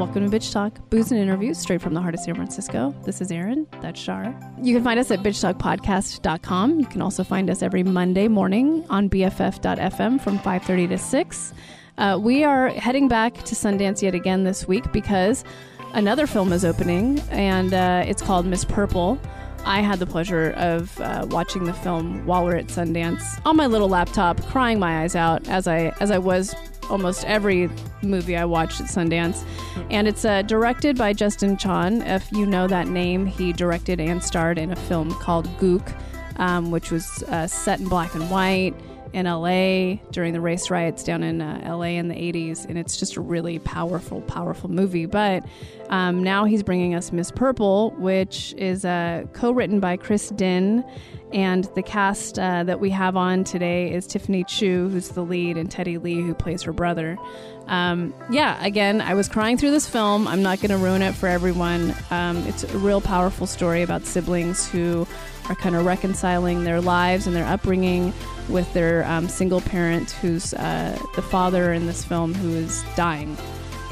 Welcome to Bitch Talk, booze and interviews straight from the heart of San Francisco. This is Erin. That's Shar. You can find us at bitchtalkpodcast.com. You can also find us every Monday morning on BFF.fm from 5.30 to 6. Uh, we are heading back to Sundance yet again this week because another film is opening, and uh, it's called Miss Purple. I had the pleasure of uh, watching the film while we're at Sundance on my little laptop, crying my eyes out as I as I was almost every movie I watched at Sundance. And it's uh, directed by Justin Chon. If you know that name, he directed and starred in a film called Gook, um, which was uh, set in black and white in LA during the race riots down in uh, LA in the 80s. And it's just a really powerful, powerful movie. But um, now he's bringing us Miss Purple, which is uh, co written by Chris Dinh. And the cast uh, that we have on today is Tiffany Chu, who's the lead, and Teddy Lee, who plays her brother. Um, yeah, again, I was crying through this film. I'm not going to ruin it for everyone. Um, it's a real powerful story about siblings who are kind of reconciling their lives and their upbringing with their um, single parent, who's uh, the father in this film, who is dying.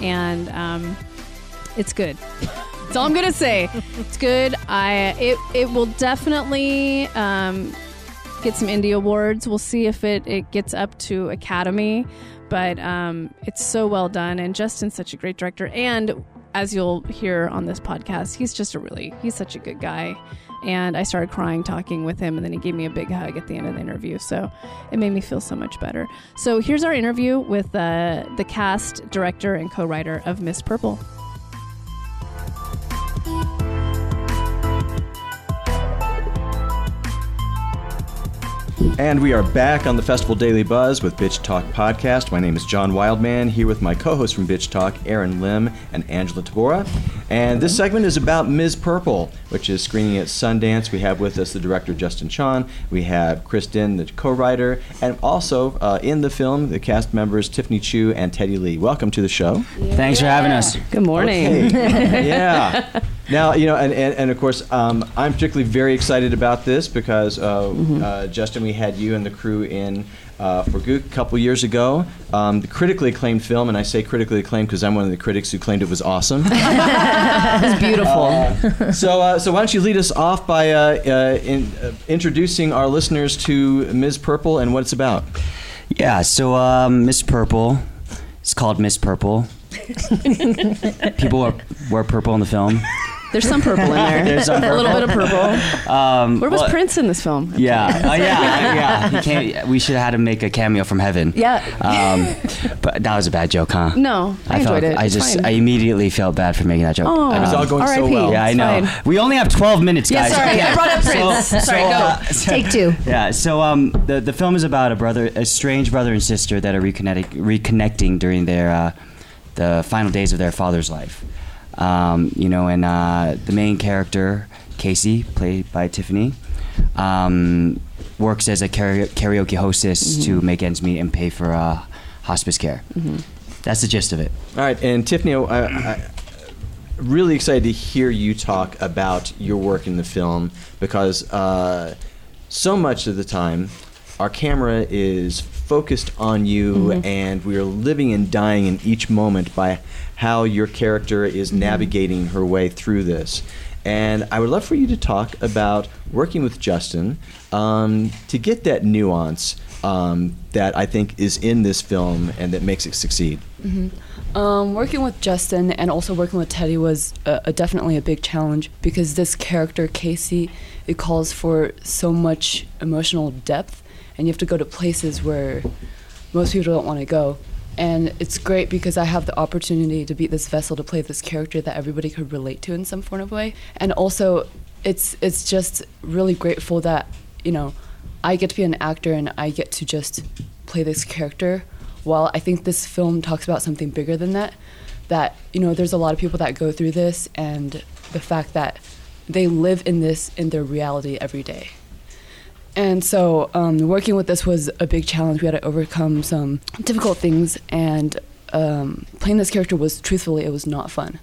And um, it's good. That's all I'm gonna say. It's good. I it it will definitely um, get some indie awards. We'll see if it it gets up to Academy, but um, it's so well done and Justin's such a great director. And as you'll hear on this podcast, he's just a really he's such a good guy. And I started crying talking with him, and then he gave me a big hug at the end of the interview. So it made me feel so much better. So here's our interview with uh, the cast, director, and co writer of Miss Purple. And we are back on the Festival Daily Buzz with Bitch Talk Podcast. My name is John Wildman, here with my co hosts from Bitch Talk, Erin Lim and Angela Tabora. And this segment is about Ms. Purple, which is screening at Sundance. We have with us the director, Justin Chon. We have Chris Dinh, the co writer, and also uh, in the film, the cast members, Tiffany Chu and Teddy Lee. Welcome to the show. Thanks for having us. Good morning. Okay. yeah. Now, you know, and, and, and of course, um, I'm particularly very excited about this because, uh, Mm-hmm. uh, Justin, we had you and the crew in uh, for Gook a couple years ago. Um, the critically acclaimed film, and I say critically acclaimed because I'm one of the critics who claimed it was awesome. It's beautiful. so, uh, so why don't you lead us off by uh, uh, in, uh, introducing our listeners to Ms. Purple and what it's about? Yeah, so um, Miss Purple. It's called Miss Purple. People wear, wear purple in the film. There's some purple in there. There's some A little bit of purple. Um, Where was well, Prince in this film? Yeah, oh, yeah, yeah. He came, we should have had him make a cameo from heaven. Yeah. Um, but that was a bad joke, huh? No, I, felt, enjoyed it. I It's just, fine. I immediately felt bad for making that joke. Oh, It was all going so R.I.P. well. Yeah, I know. fine. We only have 12 minutes, guys. Yeah, guys. sorry, Okay. I brought up Prince. Sorry, go. uh, so- Take two. Yeah, so um, the the film is about a brother, a strange brother and sister that are reconnecting, reconnecting during their uh, the final days of their father's life. Um, you know, and uh, the main character, Casey, played by Tiffany, um, works as a karaoke, karaoke hostess to make ends meet and pay for uh, hospice care. That's the gist of it. All right, and Tiffany, I, I, really excited to hear you talk about your work in the film because uh, so much of the time our camera is focused on you and we are living and dying in each moment by how your character is navigating her way through this. And I would love for you to talk about working with Justin um, to get that nuance um, that I think is in this film and that makes it succeed. Um, working with Justin and also working with Teddy was a, a definitely a big challenge because this character Casey, it calls for so much emotional depth, and you have to go to places where most people don't want to go. And it's great because I have the opportunity to be this vessel to play this character that everybody could relate to in some form of way. And also, it's it's just really grateful that you know I get to be an actor and I get to just play this character. While I think this film talks about something bigger than that, that you know there's a lot of people that go through this, and the fact that they live in this in their reality every day. And so, um, working with this was a big challenge. We had to overcome some difficult things, and um, playing this character was truthfully, it was not fun.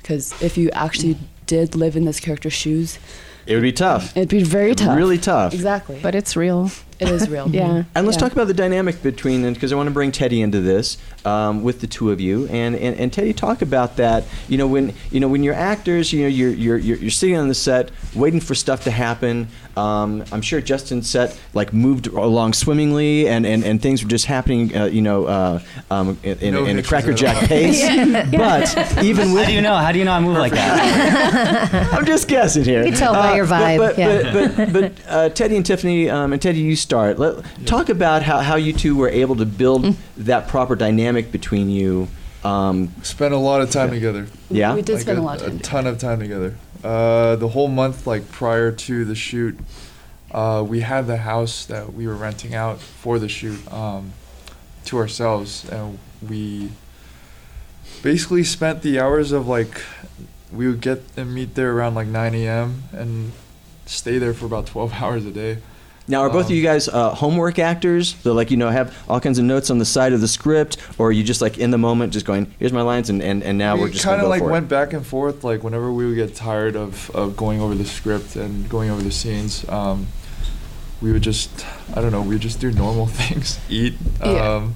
Because if you actually did live in this character's shoes, It would be tough. it'd be very tough. Really tough. Exactly. But it's real. It is real. Yeah. And let's yeah. talk about the dynamic between, and because I want to bring Teddy into this um, with the two of you, and, and, and Teddy, talk about that. You know, when you know when you're actors, you know, you're you're you're, you're sitting on the set waiting for stuff to happen. Um, I'm sure Justin's set like moved along swimmingly, and, and, and things were just happening, uh, you know, uh, um, in, in, No in a crackerjack Cracker at Jack all. pace. But even How with do you know? How do you know I move like that? I'm just guessing here. You can tell by your but- vibe, But, yeah. but, but, but uh, Teddy and Tiffany, um, and Teddy, you start. Let, Talk about how, how you two were able to build Mm. that proper dynamic between you. Um, Spent a lot of time together. yeah. We did Like spend a, a, lot of time. A ton of time together. Uh, the whole month, like prior to the shoot, uh, we had the house that we were renting out for the shoot um, to ourselves, and we basically spent the hours of like we would get and meet there around like 9 a.m. and stay there for about 12 hours a day. Now, are both of Um, you guys uh, homework actors? So, like, you know, have all kinds of notes on the side of the script, or are you just like in the moment, just going, "Here's my lines," and, and, and now we we're just kind of like for went it. back and forth like whenever we would get tired of, of going over the script and going over the scenes um, we would just i don't know we would just do normal things eat Yeah.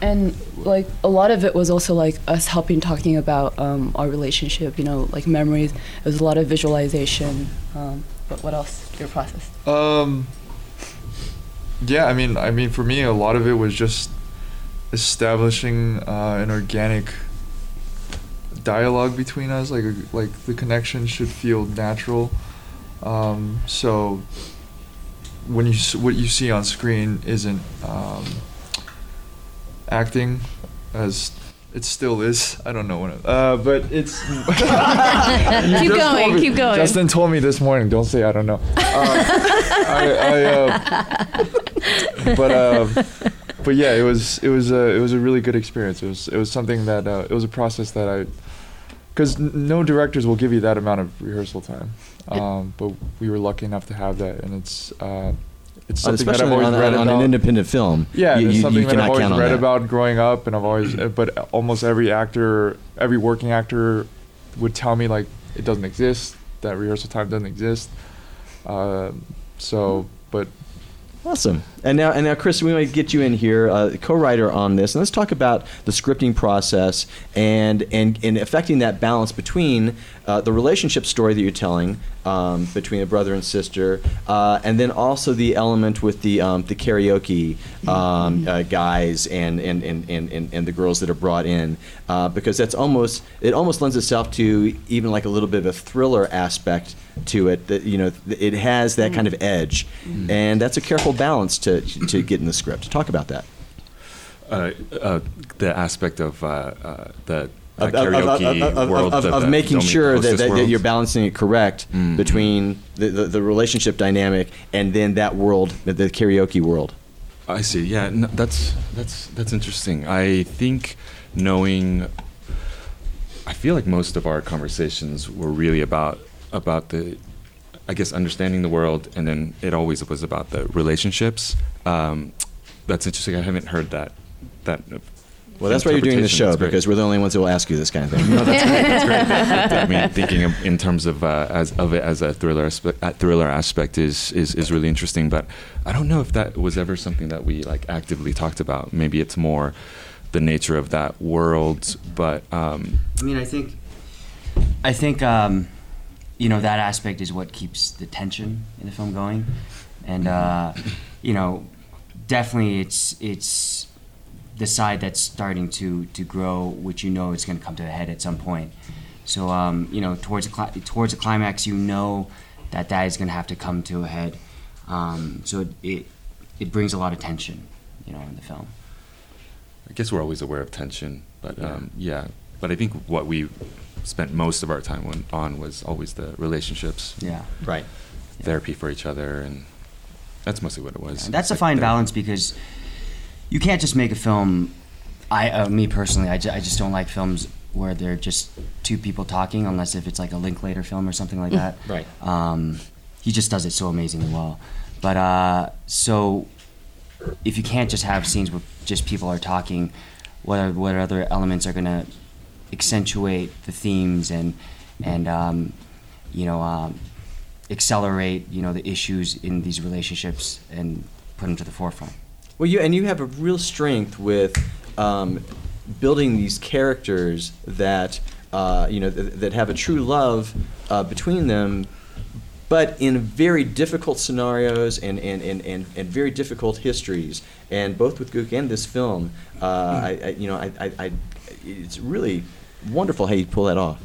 And like a lot of it was also like us helping talking about um, our relationship. You know, like memories. It was a lot of visualization. Um, but what else? Your process. um, yeah i mean i mean for me a lot of it was just establishing uh, an organic dialogue between us like like the connection should feel natural um, so when you what you see on screen isn't um, acting as it still is. I don't know when. It, uh, but it's. Keep going, me- keep going. Justin told me this morning. Don't say I don't know. Uh, I, I, uh, but uh, but yeah, it was it was a it was a really good experience. It was it was something that uh, it was a process that I. Because n- no directors will give you that amount of rehearsal time, um, but we were lucky enough to have that, and it's uh, it's Uh, something that especially I've always on, read on about. an independent film. Yeah, you, it's you, something you that I've always read that. about growing up, and I've always, uh, but almost every actor, every working actor, would tell me like it doesn't exist. That rehearsal time doesn't exist. Um so, but Awesome. And now, and now, Chris, we might get you in here, uh, co-writer on this, and let's talk about the scripting process and and, and affecting that balance between uh, the relationship story that you're telling um, between a brother and sister, uh, and then also the element with the um, the karaoke um, uh, guys and and, and, and, and the girls that are brought in, uh, because that's almost it almost lends itself to even like a little bit of a thriller aspect to it. That you know, it has that kind of edge, and that's a careful balance to to get in the script. Talk about that. uh, uh, the aspect of uh, uh, the Of, karaoke of- of- world of, of making sure that, that, that you're balancing it correct Mhm. between the, the, the relationship dynamic and then that world, the, the karaoke world. I see. Yeah, no, that's that's that's interesting. I think knowing. I feel like most of our conversations were really about about the, I guess, understanding the world, and then it always was about the relationships. Um, that's interesting. I haven't heard that. That. Well, that's why you're doing this interpretation. show because we're the only ones who will ask you this kind of thing. No, that's great. That's great. But, I mean, thinking of, in terms of uh, as of it as a thriller aspect, uh, thriller aspect is, is is really interesting. But I don't know if that was ever something that we like actively talked about. Maybe it's more the nature of that world. But um, I mean, I think, I think, um, you know, that aspect is what keeps the tension in the film going, and uh, you know, definitely it's it's the side that's starting to to grow, which you know it's going to come to a head at some point. So um, you know, towards a cli- towards a climax, you know that that is going to have to come to a head. Um, so it, it it brings a lot of tension, you know, in the film. I guess we're always aware of tension. But Yeah. um, yeah. But I think what we spent most of our time on, on was always the relationships, Yeah. right. therapy for each other, and that's mostly what it was. And that's a Like fine therapy. balance because you can't just make a film. I, uh, me personally, I, ju- I just don't like films where they're just two people talking, unless if it's like a Linklater film or something like that. Right. Um, he just does it so amazingly well. But uh, so, if you can't just have scenes where just people are talking, what are, what other elements are going to accentuate the themes and and um, you know um, accelerate you know the issues in these relationships and put them to the forefront. Well, you and you have a real strength with um, building these characters that uh, you know th- that have a true love uh, between them, but in very difficult scenarios and and, and, and, and very difficult histories. And both with Gook and this film, uh, I, I you know I, I, I it's really wonderful how you pull that off.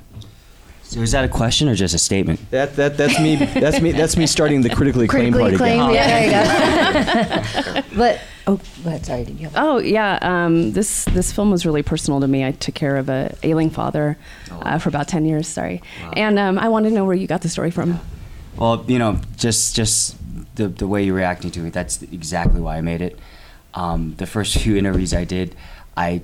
So is that a question or just a statement? That that that's me that's me that's me starting the critically acclaimed Critically part again. acclaimed. Yeah, there you go. but oh, go ahead. Sorry, did you have? Oh yeah, um, this this film was really personal to me. I took care of a ailing father uh, for about ten years. Sorry, and um, I wanted to know where you got the story from. Well, you know, just just the the way you're reacting to it, that's exactly why I made it. Um, the first few interviews I did, I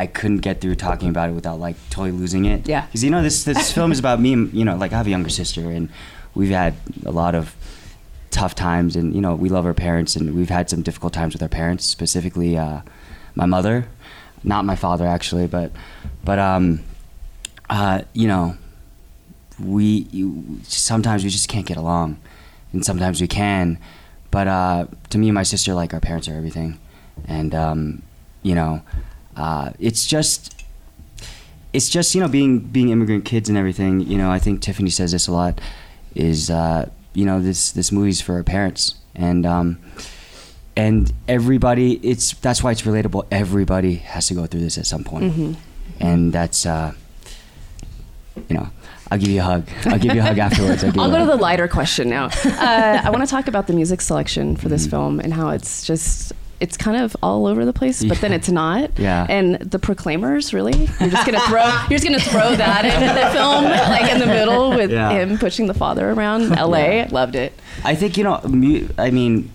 I couldn't get through talking about it without like totally losing it. Yeah. Because you know this this film is about me. and, You know, like I have a younger sister, and we've had a lot of tough times, and you know we love our parents, and we've had some difficult times with our parents, specifically uh, my mother, not my father actually, but but um, uh, you know we you, sometimes we just can't get along, and sometimes we can. But uh, to me and my sister, like our parents are everything, and um, you know, uh, it's just it's just you know being being immigrant kids and everything. You know, I think Tiffany says this a lot. Is uh, you know this this movie's for our parents and. Um, and everybody, it's that's why it's relatable. Everybody has to go through this at some point, Mm-hmm. and that's uh, you know, I'll give you a hug. I'll give you a hug afterwards. I'll, I'll go to the lighter question now. Uh, I want to talk about the music selection for Mm-hmm. this film and how it's just it's kind of all over the place, but then it's not. Yeah. And the Proclaimers, really? You're just gonna throw you're just gonna throw that into the film, like in the middle with Yeah. him pushing the father around. L.A. Yeah. Loved it. I think you know. Mu- I mean,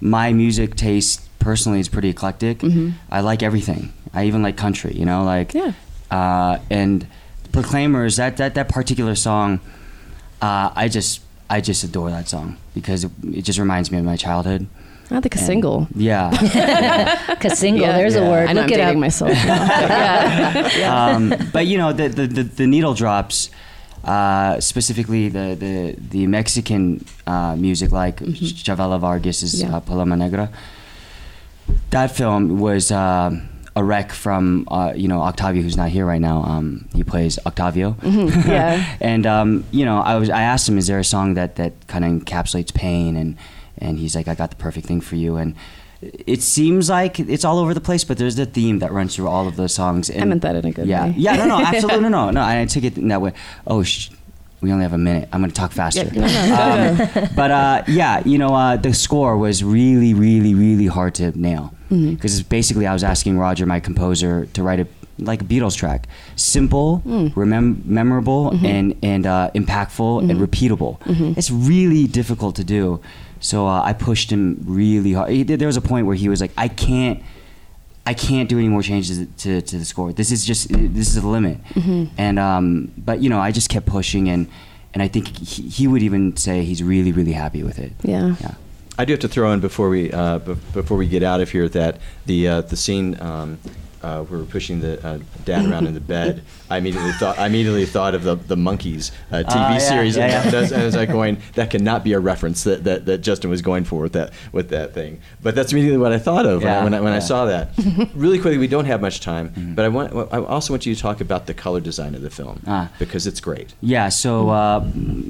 my music taste personally is pretty eclectic. I like everything. I even like country. You know, like Yeah. Uh, and Proclaimers that that that particular song, uh, I just I just adore that song because it, it just reminds me of my childhood. I think a And- single. Yeah. Cassingle. Yeah. There's Yeah. a word. I know Look I'm it dating up. myself. yeah. um, but you know the, the, the, the needle drops uh, specifically the, the, the Mexican uh, music like Chavela Vargas's Yeah. uh, Paloma Negra that film was um a wreck from uh, you know Octavio who's not here right now um, he plays Octavio Yeah. and um, you know I was I asked him is there a song that, that kind of encapsulates pain and and he's like I got the perfect thing for you and it seems like it's all over the place, but there's a theme that runs through all of those songs. And meant that in a good yeah, way. Yeah, no, no, absolutely, no, no, no. I took it in that way. Oh, sh- we only have a minute. I'm going to talk faster. Yeah, Um, but uh, yeah, you know, uh, the score was really, really, really hard to nail Mm-hmm. because basically I was asking Roger, my composer, to write a like a Beatles track, simple, Mm. remem- memorable, Mm-hmm. and and uh, impactful and repeatable. It's really difficult to do. So uh, I pushed him really hard. He, there was a point where he was like, "I can't, I can't do any more changes to, to the score. This is just this is the limit." And um, but you know, I just kept pushing, and and I think he, he would even say he's really really happy with it. Yeah. Yeah. I do have to throw in before we uh, b- before we get out of here that the uh, the scene um, uh, we were pushing the uh, dad around in the bed. I immediately thought I immediately thought of the the Monkees uh, TV Ah, yeah, series, yeah, and yeah. that's- and I was like going that cannot be a reference that, that, that Justin was going for with that with that thing. But that's immediately what I thought of when I- Yeah, when I, when I saw that. really quickly, we don't have much time, Mm-hmm. but I want I also want you to talk about the color design of the film Ah. because it's great. Yeah, so uh,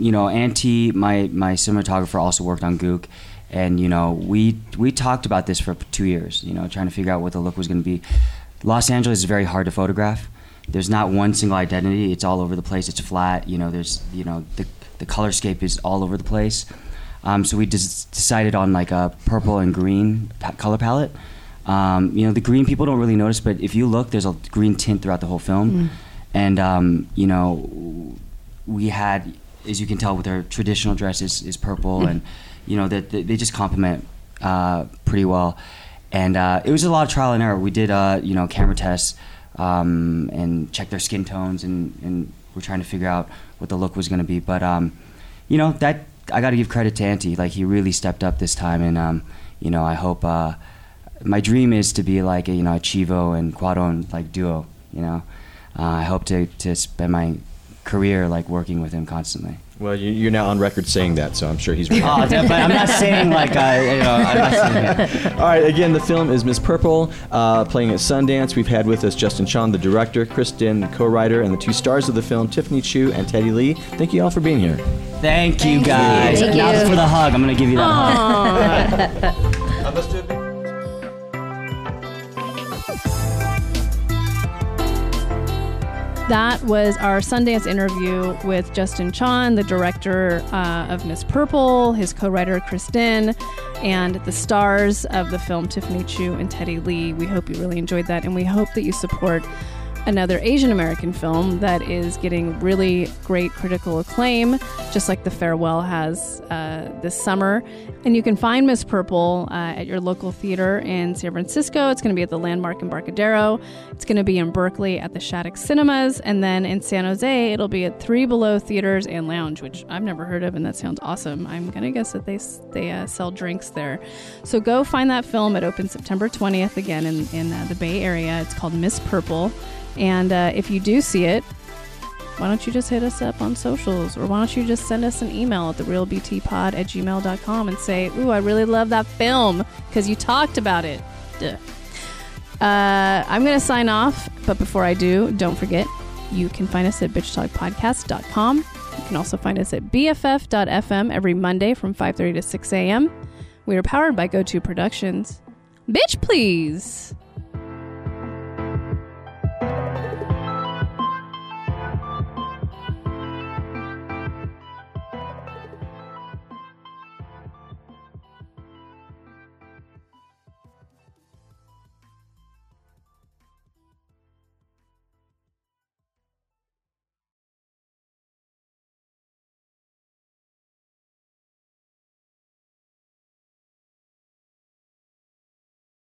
you know, Auntie, my my cinematographer, also worked on Gook, and you know, we we talked about this for two years. You know, trying to figure out what the look was going to be. Los Angeles is very hard to photograph. There's not one single identity. It's all over the place. It's flat. You know, there's you know the the colorscape is all over the place. Um, so we just decided on like a purple and green pa- color palette. Um, you know, the green people don't really notice, but if you look, there's a green tint throughout the whole film. And um, you know, we had, as you can tell, with our traditional dress is, is purple, and you know that they, they just complement uh, pretty well. And uh, it was a lot of trial and error. We did, uh, you know, camera tests um, and checked their skin tones, and, and we're trying to figure out what the look was going to be. But um, you know, that I got to give credit to Auntie. Like he really stepped up this time, and um, you know, I hope. Uh, my dream is to be like a you know a Chivo and Cuarón like duo. You know, uh, I hope to to spend my career like working with him constantly. Well, you- you're now on record saying that, so I'm sure he's right. Oh, but I'm not saying like I, you know, I'm not saying All right, again, the film is Miss Purple, uh, playing at Sundance. We've had with us Justin Chon, the director, Chris Dinh, the co-writer, and the two stars of the film, Tiffany Chu and Teddy Lee. Thank you all for being here. Thank you guys. Thank now you. for the hug. I'm gonna give you that hug. That was our Sundance interview with Justin Chon, the director uh, of Miss Purple, his co writer Chris Dinh, and the stars of the film Tiffany Chu and Teddy Lee. We hope you really enjoyed that, and we hope that you support another Asian American film that is getting really great critical acclaim, just like The Farewell has uh, this summer. And you can find Miss Purple uh, at your local theater in San Francisco. It's going to be at the Landmark Embarcadero. It's going to be in Berkeley at the Shattuck Cinemas. And then in San Jose, it'll be at Three Below Theaters and Lounge, which I've never heard of, and that sounds awesome. I'm going to guess that they, they uh, sell drinks there. So go find that film. It opens September 20th again in, in uh, the Bay Area. It's called Miss Purple. And uh, if you do see it, why don't you just hit us up on socials or why don't you just send us an email at therealbtpod at gmail.com and say, Ooh, I really love that film because you talked about it. Duh. Uh, I'm going to sign off, but before I do, don't forget you can find us at bitchtalkpodcast.com. You can also find us at bff.fm every Monday from 5.30 to 6 a.m. We are powered by GoTo Productions. Bitch, please!